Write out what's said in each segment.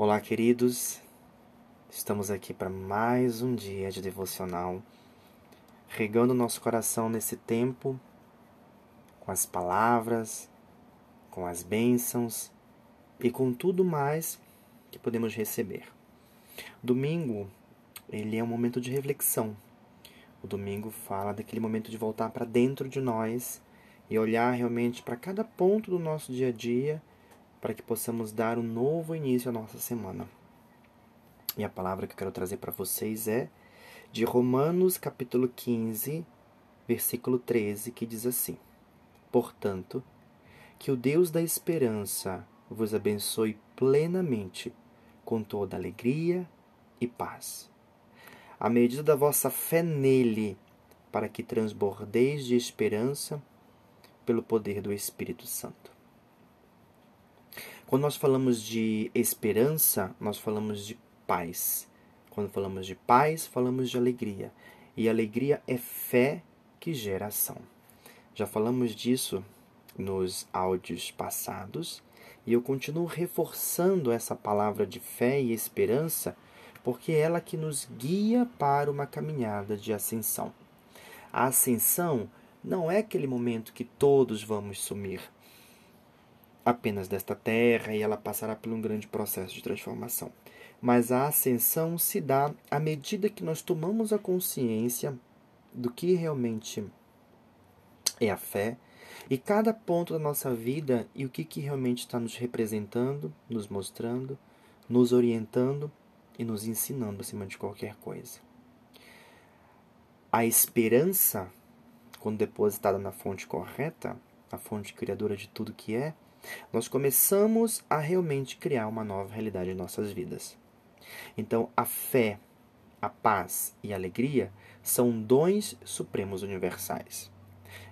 Olá, queridos. Estamos aqui para mais um dia de devocional, regando nosso coração nesse tempo com as palavras, com as bênçãos e com tudo mais que podemos receber. Domingo, ele é um momento de reflexão. O domingo fala daquele momento de voltar para dentro de nós e olhar realmente para cada ponto do nosso dia a dia para que possamos dar um novo início à nossa semana. E a palavra que eu quero trazer para vocês é de Romanos, capítulo 15, versículo 13, que diz assim: Portanto, que o Deus da esperança vos abençoe plenamente com toda alegria e paz. À medida da vossa fé nele, para que transbordeis de esperança pelo poder do Espírito Santo. Quando nós falamos de esperança, nós falamos de paz. Quando falamos de paz, falamos de alegria. E alegria é fé que gera ação. Já falamos disso nos áudios passados e eu continuo reforçando essa palavra de fé e esperança porque é ela que nos guia para uma caminhada de ascensão. A ascensão não é aquele momento que todos vamos sumir apenas desta terra e ela passará por um grande processo de transformação. Mas a ascensão se dá à medida que nós tomamos a consciência do que realmente é a fé e cada ponto da nossa vida e o que, que realmente está nos representando, nos mostrando, nos orientando e nos ensinando acima de qualquer coisa. A esperança, quando depositada na fonte correta, a fonte criadora de tudo que é, nós começamos a realmente criar uma nova realidade em nossas vidas. Então, a fé, a paz e a alegria são dons supremos universais.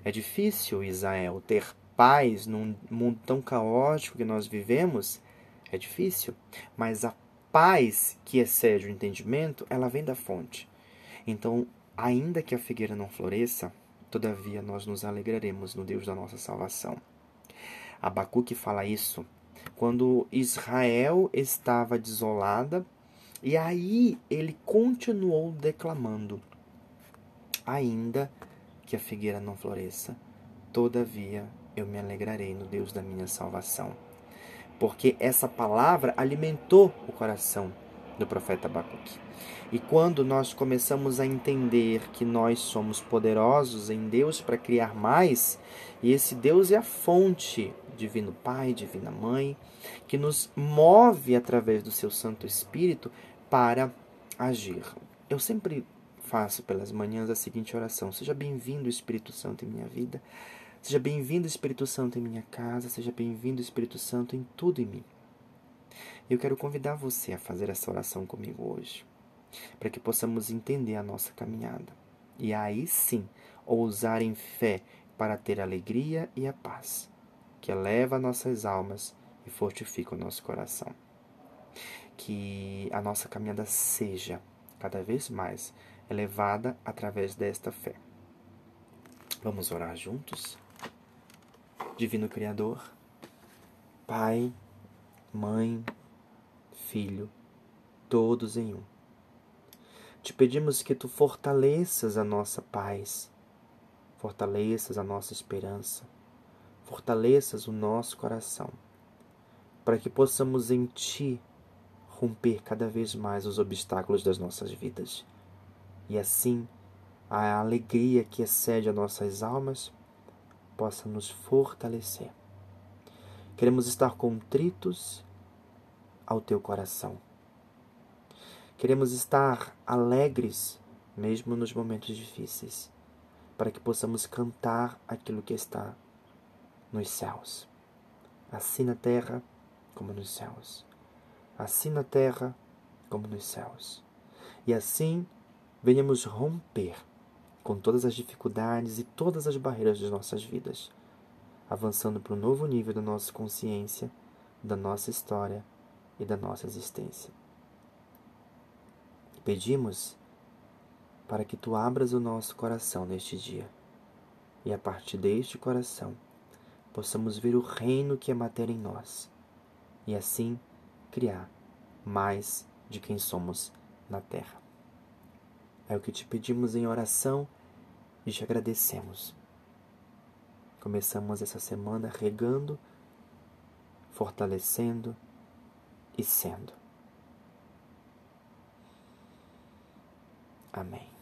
É difícil, Israel, ter paz num mundo tão caótico que nós vivemos? É difícil, mas a paz que excede o entendimento, ela vem da fonte. Então, ainda que a figueira não floresça, todavia nós nos alegraremos no Deus da nossa salvação. Abacuque fala isso quando Israel estava desolada, e aí ele continuou declamando: Ainda que a figueira não floresça, todavia eu me alegrarei no Deus da minha salvação. Porque essa palavra alimentou o coração do profeta Abacuque. E quando nós começamos a entender que nós somos poderosos em Deus para criar mais, e esse Deus é a fonte, Divino Pai, Divina Mãe, que nos move através do seu Santo Espírito para agir. Eu sempre faço pelas manhãs a seguinte oração: Seja bem-vindo, Espírito Santo, em minha vida. Seja bem-vindo, Espírito Santo, em minha casa. Seja bem-vindo, Espírito Santo, em tudo em mim. Eu quero convidar você a fazer essa oração comigo hoje, para que possamos entender a nossa caminhada e aí sim ousar em fé para ter a alegria e a paz que eleva nossas almas e fortifica o nosso coração. Que a nossa caminhada seja cada vez mais elevada através desta fé. Vamos orar juntos? Divino Criador, Pai, Mãe, Filho, todos em um. Te pedimos que tu fortaleças a nossa paz, fortaleças a nossa esperança, fortaleças o nosso coração, para que possamos em Ti romper cada vez mais os obstáculos das nossas vidas. E assim, a alegria que excede as nossas almas possa nos fortalecer. Queremos estar contritos ao Teu coração. Queremos estar alegres, mesmo nos momentos difíceis, para que possamos cantar aquilo que está nos céus, assim na terra como nos céus, assim na terra como nos céus. E assim venhamos romper com todas as dificuldades e todas as barreiras de nossas vidas, avançando para um novo nível da nossa consciência, da nossa história e da nossa existência. Pedimos para que tu abras o nosso coração neste dia e a partir deste coração possamos ver o reino que é matéria em nós e assim criar mais de quem somos na terra. É o que te pedimos em oração e te agradecemos. Começamos essa semana regando, fortalecendo e sendo. Amém.